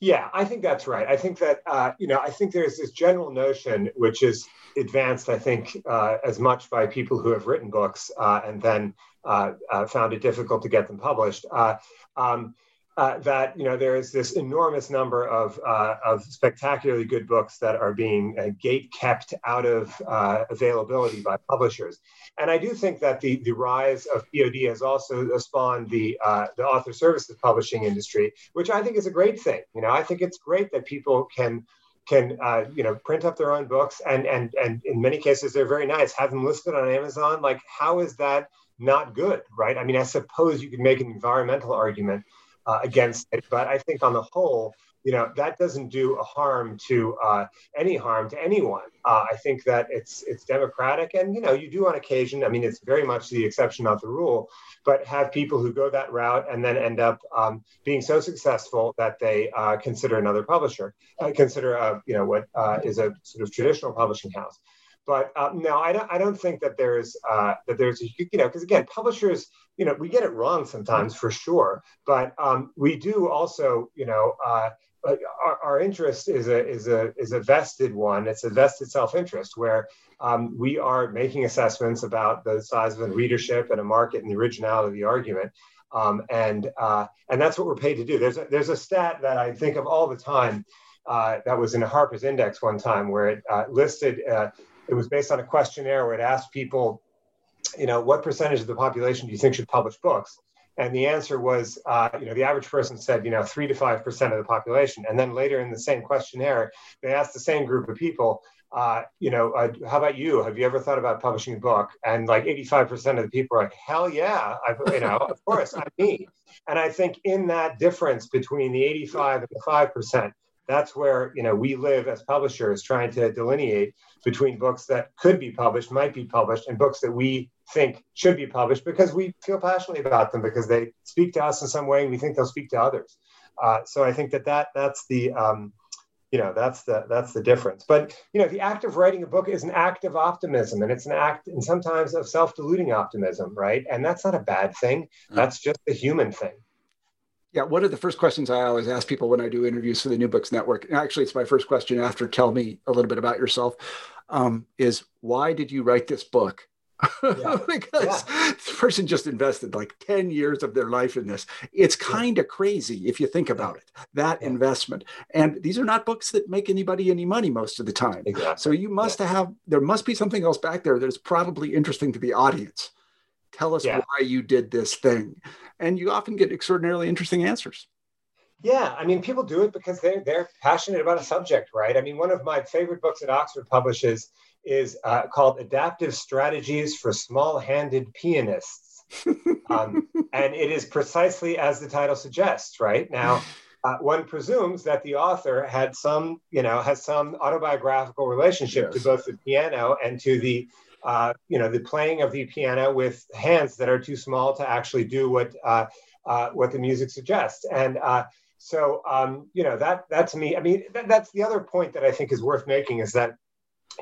Yeah, I think that's right. I think that, uh, you know, I think there's this general notion, which is advanced, I think, uh, as much by people who have written books uh, and then uh, uh, found it difficult to get them published. Uh, um, uh, that you know there is this enormous number of uh, of spectacularly good books that are being uh, gate kept out of uh, availability by publishers, and I do think that the the rise of POD has also spawned the uh, the author services publishing industry, which I think is a great thing. You know, I think it's great that people can can uh, you know print up their own books and and and in many cases they're very nice. Have them listed on amazon. Like how is that not good right? I mean i suppose you could make an environmental argument uh, against it. But I think on the whole, you know, that doesn't do a harm to uh, any harm to anyone. Uh, I think that it's it's democratic, and you know, you do on occasion. I mean, it's very much the exception, not the rule. But have people who go that route and then end up um, being so successful that they uh, consider another publisher, uh, consider uh, you know what is a sort of traditional publishing house. But uh, no, I don't. I don't think that there's uh, that there's you know because again, publishers you know we get it wrong sometimes for sure, but um, we do also you know. Uh, our, our, interest is a is a is a vested one. It's a vested self interest where um, we are making assessments about the size of a readership and a market and the originality of the argument. Um, and uh, and that's what we're paid to do. There's a, there's a stat that I think of all the time uh, that was in a Harper's Index one time where it uh, listed uh, it was based on a questionnaire where it asked people, you know, what percentage of the population do you think should publish books? And the answer was, uh, you know, the average person said, you know, three to five percent of the population. And then later in the same questionnaire, they asked the same group of people, uh, you know, uh, how about you? Have you ever thought about publishing a book? And like 85% of the people are like, hell yeah, I, you know, of course, I'm me. And I think in that difference between the 85 and the 5%, that's where you know we live as publishers trying to delineate between books that could be published might be published and books that we think should be published because we feel passionately about them because they speak to us in some way and we think they'll speak to others. Uh, so i think that that that's the um, you know that's the that's the difference. But you know the act of writing a book is an act of optimism and it's an act and sometimes of self-deluding optimism right? And that's not a bad thing. That's just a human thing yeah, one of the first questions I always ask people when I do interviews for the New Books Network, actually, it's my first question after tell me a little bit about yourself, um, is why did you write this book? Yeah. because yeah. the person just invested like 10 years of their life in this. It's kind of crazy if you think about it, that yeah. investment. And these are not books that make anybody any money most of the time. Exactly. So you must have, there must be something else back there that's probably interesting to the audience. Tell us why you did this thing and you often get extraordinarily interesting answers. Yeah, I mean, people do it because they're they're passionate about a subject, right? I mean, one of my favorite books that Oxford publishes is uh, called "Adaptive Strategies for Small-Handed Pianists," um, and it is precisely as the title suggests. Right now, uh, one presumes that the author had some, you know, has some autobiographical relationship yes. to both the piano and to the uh, you know, the playing of the piano with hands that are too small to actually do what uh, uh, what the music suggests. And uh, so um, you know that that to me, I mean, that, that's the other point that I think is worth making is that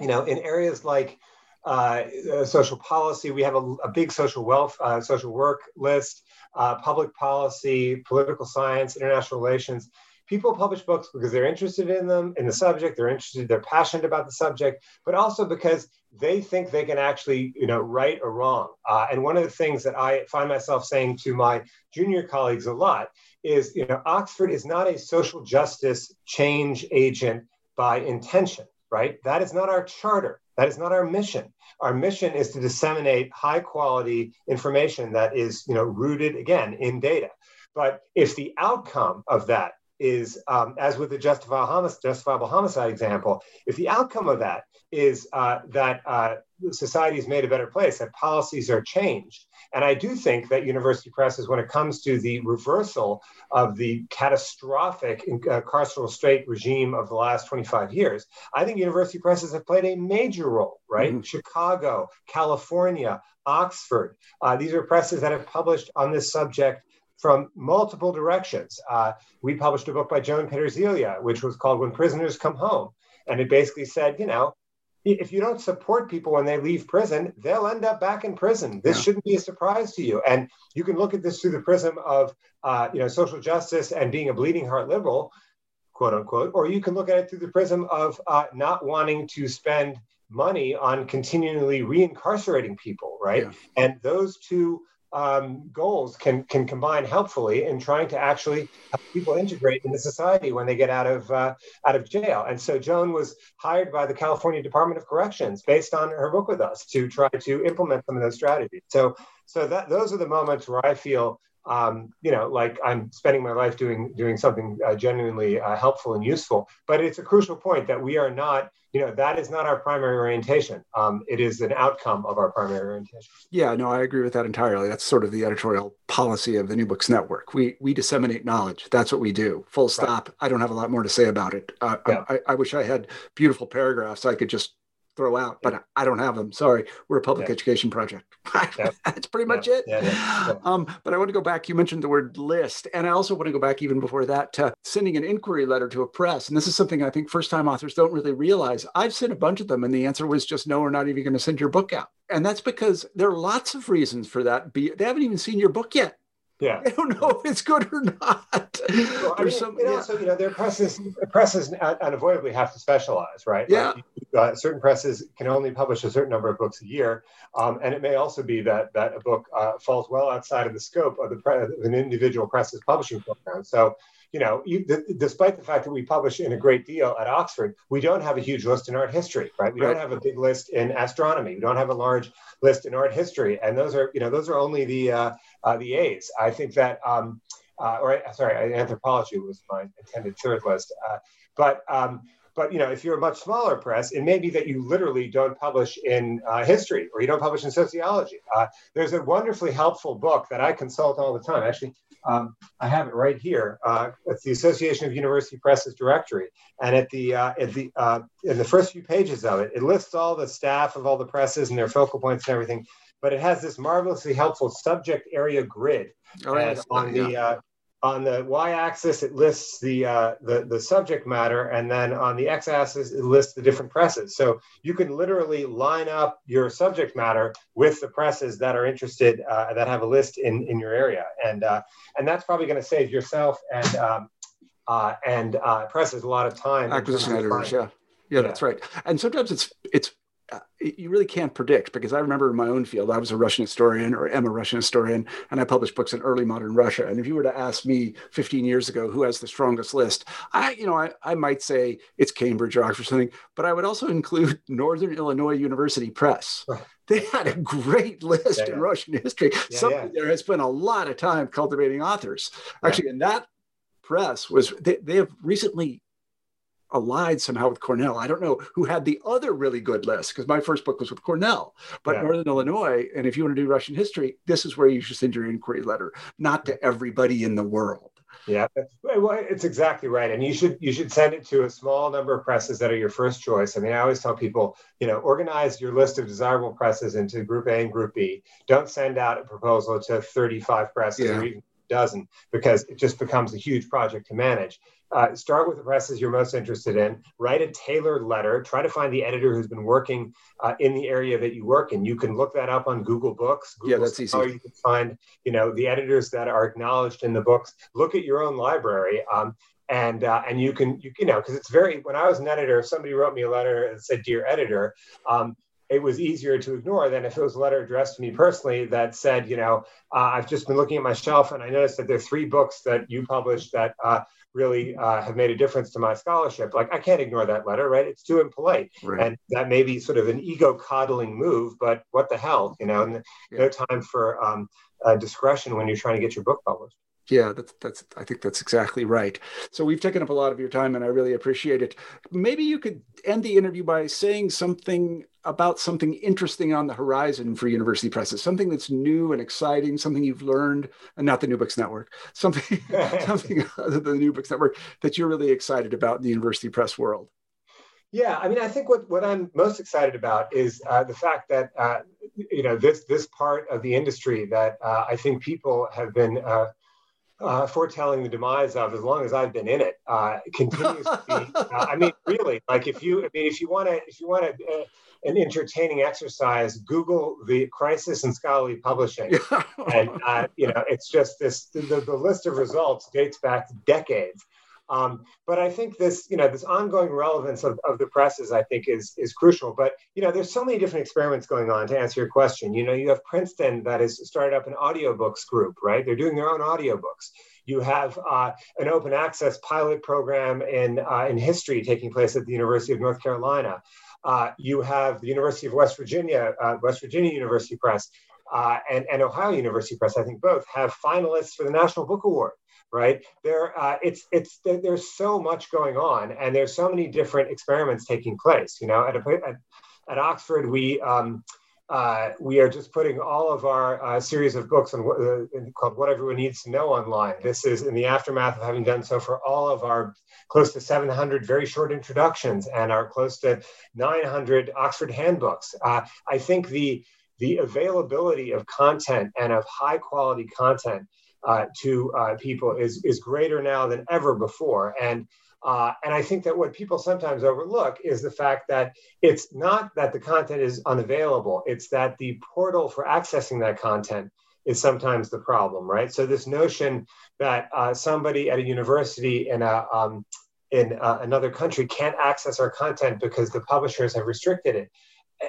you know in areas like uh, social policy. We have a, a big social wealth, uh, social work list, public policy, political science, international relations. People publish books because they're interested in them, in the subject. They're interested, they're passionate about the subject, but also because they think they can actually, you know, right or wrong. Uh, and one of the things that I find myself saying to my junior colleagues a lot is, you know, Oxford is not a social justice change agent by intention, right? That is not our charter. That is not our mission. Our mission is to disseminate high quality information that is, you know, rooted again in data. But if the outcome of that is, um, as with the justifiable homicide, justifiable homicide example, if the outcome of that is uh, that uh, society is made a better place, that policies are changed, and I do think that university presses, when it comes to the reversal of the catastrophic uh, carceral state regime of the last 25 years, I think university presses have played a major role, right? Mm-hmm. Chicago, California, Oxford. Uh, these are presses that have published on this subject from multiple directions. Uh, we published a book by Joan Petersilia, which was called When Prisoners Come Home. And it basically said, you know, if you don't support people when they leave prison, they'll end up back in prison. This yeah. shouldn't be a surprise to you. And you can look at this through the prism of, uh, you know, social justice and being a bleeding heart liberal, quote unquote, or you can look at it through the prism of uh, not wanting to spend money on continually reincarcerating people, right? Yeah. And those two um, goals can can combine helpfully in trying to actually help people integrate into society when they get out of uh, out of jail. And so Joan was hired by the California Department of Corrections based on her book with us to try to implement some of those strategies. So so that those are the moments where I feel um, you know, like I'm spending my life doing doing something uh, genuinely uh, helpful and useful. But it's a crucial point that we are not, you know, that is not our primary orientation. Um, it is an outcome of our primary orientation. Yeah, no, I agree with that entirely. That's sort of the editorial policy of the New Books Network. We we disseminate knowledge. That's what we do. Full stop. Right. I don't have a lot more to say about it. Uh, yeah. I, I wish I had beautiful paragraphs I could just throw out, but I don't have them. Sorry, we're a public yeah. education project. That's pretty much yeah. it. Yeah. Um, but I want to go back. You mentioned the word list, and I also want to go back even before that to sending an inquiry letter to a press. And this is something I think first-time authors don't really realize. I've sent a bunch of them, and the answer was just no. We're not even going to send your book out. And that's because there are lots of reasons for that. Be they haven't even seen your book yet. Yeah. I don't know if it's good or not. Well, I mean, some, yeah. also, you know, their presses presses unavoidably have to specialize, right? Yeah. Like, uh, certain presses can only publish a certain number of books a year, um, and it may also be that that a book uh, falls well outside of the scope of the pre- of an individual press's publishing program. So, you know, you, despite the fact that we publish in a great deal at Oxford, we don't have a huge list in art history, right? We right. don't have a big list in astronomy. We don't have a large list in art history, and those are, you know, those are only the uh, uh, the A's. I think that, um, uh, or sorry, anthropology was my intended third list. Uh, but um, but you know, if you're a much smaller press, it may be that you literally don't publish in uh, history or you don't publish in sociology. Uh, there's a wonderfully helpful book that I consult all the time. Actually, um, I have it right here. Uh, it's the Association of University Presses directory, and at the uh, at the uh, in the first few pages of it, it lists all the staff of all the presses and their focal points and everything but it has this marvelously helpful subject area grid. Oh, and yes. on the uh, on the y-axis, it lists the, uh, the the subject matter, and then on the x-axis, it lists the different presses. So you can literally line up your subject matter with the presses that are interested uh, that have a list in in your area, and uh, and that's probably going to save yourself and um, uh, and uh, presses a lot of time. Acquisition editors, yeah. yeah. Yeah, that's right. And sometimes it's it's you really can't predict because I remember in my own field, I was a Russian historian or am a Russian historian, and I published books in early modern Russia. And if you were to ask me 15 years ago who has the strongest list, I, you know, I, I might say it's Cambridge or Oxford or something, but I would also include Northern Illinois University Press. They had a great list yeah, yeah. in Russian history. Yeah, Somebody there has spent a lot of time cultivating authors. Actually, in that press was they, they have recently allied somehow with Cornell. I don't know who had the other really good list because my first book was with Cornell, but yeah. Northern Illinois. And if you want to do Russian history, this is where you should send your inquiry letter, not to everybody in the world. Yeah, well, it's exactly right, and you should you should send it to a small number of presses that are your first choice. I mean, I always tell people, you know, organize your list of desirable presses into Group A and Group B. Don't send out a proposal to 35 presses yeah. or even a dozen because it just becomes a huge project to manage. Uh, start with the presses you're most interested in. Write a tailored letter. Try to find the editor who's been working uh, in the area that you work in. You can look that up on Google Books. Google yeah, that's easy. You can find, you know, the editors that are acknowledged in the books. Look at your own library. Um, and uh, and you can you, you know because it's very when I was an editor, if somebody wrote me a letter and said, "Dear editor," um, it was easier to ignore than if it was a letter addressed to me personally that said, you know, uh, I've just been looking at my shelf and I noticed that there are three books that you published that uh, really uh, have made a difference to my scholarship. Like I can't ignore that letter, right? It's too impolite, right. and that may be sort of an ego coddling move, but what the hell, you know? And yeah. no time for um, uh, discretion when you're trying to get your book published. Yeah, that's that's I think that's exactly right. So we've taken up a lot of your time and I really appreciate it. Maybe you could end the interview by saying something about something interesting on the horizon for university presses, something that's new and exciting, something you've learned, and not the New Books Network, something something other than the New Books Network that you're really excited about in the university press world. Yeah, I mean, I think what, what I'm most excited about is uh, the fact that uh, you know this this part of the industry that uh, I think people have been uh, uh, foretelling the demise of as long as I've been in it uh, continues to be. I mean, really, like if you, I mean, if you want to, if you want to, uh, an entertaining exercise, Google the crisis in scholarly publishing, and uh, you know, it's just this. The, the list of results dates back decades. Um, but I think this, you know, this ongoing relevance of, of the presses, I think, is is crucial. But you know, there's so many different experiments going on. To answer your question, you know, you have Princeton that has started up an audiobooks group, right? They're doing their own audiobooks. You have uh, an open access pilot program in uh, in history taking place at the University of North Carolina. Uh, you have the University of West Virginia, uh, West Virginia University Press, uh, and, and Ohio University Press, I think both have finalists for the National Book Award right? There, uh, it's it's there's so much going on, and there's so many different experiments taking place. You know, at a, at, at Oxford, we um, uh, we are just putting all of our uh, series of books on uh, called "What Everyone Needs to Know" online. This is in the aftermath of having done so for all of our close to 700 very short introductions and our close to 900 Oxford handbooks. Uh, I think the the availability of content and of high quality content uh, to uh, people is, is greater now than ever before. And, uh, and I think that what people sometimes overlook is the fact that it's not that the content is unavailable, it's that the portal for accessing that content is sometimes the problem, right? So, this notion that uh, somebody at a university in a um, in uh, another country can't access our content because the publishers have restricted it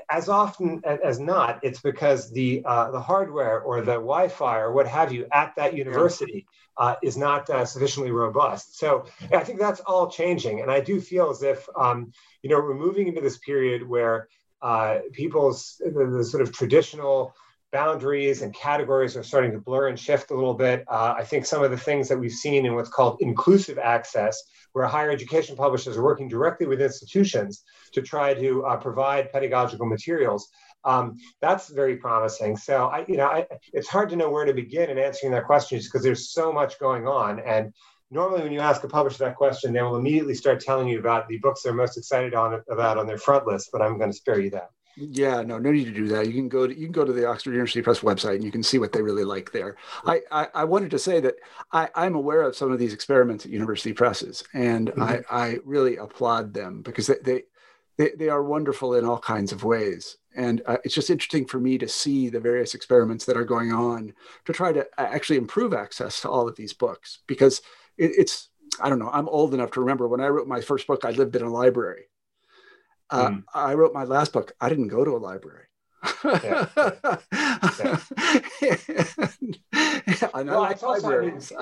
as often as not, it's because the uh, the hardware or the Wi-Fi or what have you at that university uh, is not uh, sufficiently robust. So I think that's all changing, and I do feel as if um, you know we're moving into this period where uh, people's the, the, sort of traditional boundaries and categories are starting to blur and shift a little bit. Uh, I think some of the things that we've seen in what's called inclusive access, where higher education publishers are working directly with institutions to try to uh, provide pedagogical materials. Um, that's very promising. So, I, you know, I, it's hard to know where to begin in answering that question because there's so much going on. And normally, when you ask a publisher that question, they will immediately start telling you about the books they're most excited on about on their front list. But I'm going to spare you that. Yeah, no, no need to do that. You can go to you can go to the Oxford University Press website and you can see what they really like there. I I, I wanted to say that I, I'm aware of some of these experiments at university presses, and mm-hmm. I, I really applaud them because they, they they, they are wonderful in all kinds of ways. And uh, it's just interesting for me to see the various experiments that are going on to try to actually improve access to all of these books because it, it's I don't know. I'm old enough to remember when I wrote my first book. I lived in a library, uh, mm. I wrote my last book. I didn't go to a library. yeah, yeah. and, well, I libraries.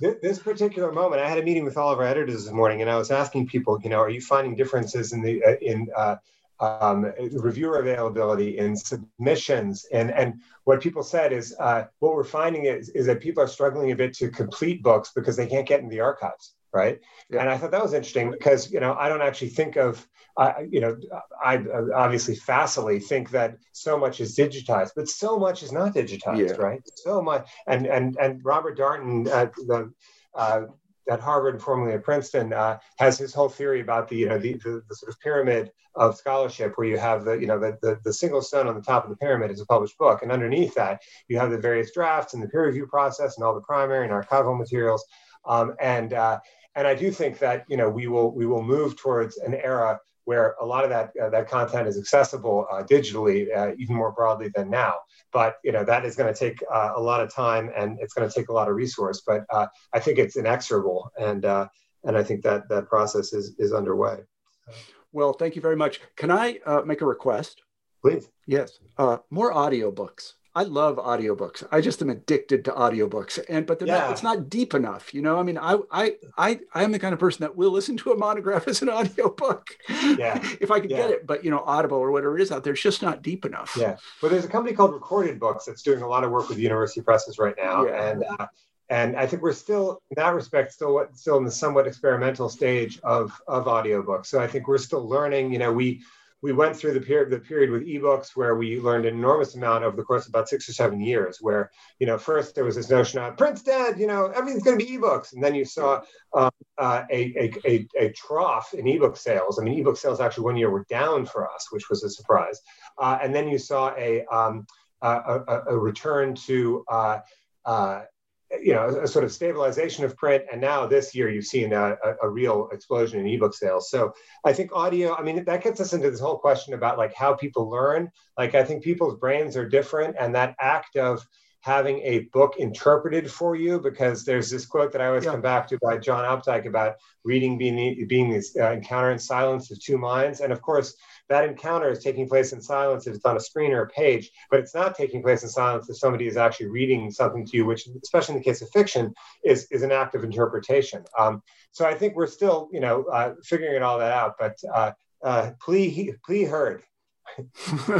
this particular moment, I had a meeting with all of our editors this morning, and I was asking people, you know, are you finding differences in the uh, in uh, um, reviewer availability, in submissions, and and what people said is uh, what we're finding is is that people are struggling a bit to complete books because they can't get in the archives, right? Yeah. And I thought that was interesting because you know I don't actually think of I, you know, I obviously facilely think that so much is digitized, but so much is not digitized, yeah. right? So much, and and and Robert Darnton, uh, the uh, at Harvard and formerly at Princeton, uh, has his whole theory about the you know the, the, the, sort of pyramid of scholarship, where you have the you know the, the, the single stone on the top of the pyramid is a published book, and underneath that you have the various drafts and the peer review process and all the primary and archival materials, um, and uh, and I do think that you know we will we will move towards an era where a lot of that uh, that content is accessible uh, digitally uh, even more broadly than now. But you know that is going to take uh, a lot of time and it's going to take a lot of resource. But uh, I think it's inexorable, and uh, and I think that that process is is underway. Well, thank you very much. Can I make a request? Please. Yes, more audiobooks. I love audiobooks. I just am addicted to audiobooks. And but yeah. not, it's not deep enough, you know. I mean, I I I I am the kind of person that will listen to a monograph as an audiobook. Yeah. if I could yeah. get it, but you know, Audible or whatever it is out there, it's just not deep enough. Yeah. Well, there's a company called Recorded Books that's doing a lot of work with university presses right now. Yeah. And uh, and I think we're still, in that respect, still still in the somewhat experimental stage of of audiobooks. So I think we're still learning. You know, we we went through the period the period with ebooks where we learned an enormous amount over the course of about six or seven years where you know first there was this notion of print's dead you know everything's going to be ebooks. And then you saw um, uh, a, a, a, a, trough in ebook sales. I mean ebook sales actually one year were down for us which was a surprise. Uh, and then you saw a, um, a, a, return to uh, uh you know a, sort of stabilization of print and now this year you've seen a, a, a, real explosion in ebook sales. So i think audio i mean that gets us into this whole question about like how people learn. Like i think people's brains are different and that act of having a book interpreted for you because there's this quote that I always yeah. come back to by John Updike about reading being being this uh, encounter in silence of two minds, and of course that encounter is taking place in silence if it's on a screen or a page, but it's not taking place in silence if somebody is actually reading something to you, which, especially in the case of fiction, is is an act of interpretation. Um, so I think we're still, you know, uh, figuring it all that out, but. Uh, uh, plea, plea heard.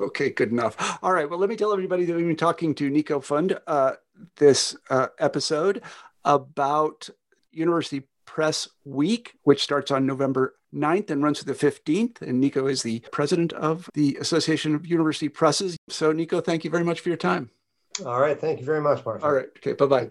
okay, good enough. All right. Well, let me tell everybody that we've been talking to Niko Pfund uh, this uh, episode about University Press Week, which starts on November 9th and runs to the 15th. And Niko is the president of the Association of University Presses. So, Niko, thank you very much for your time. All right. Thank you very much, Marshall. All right. Okay. Bye bye.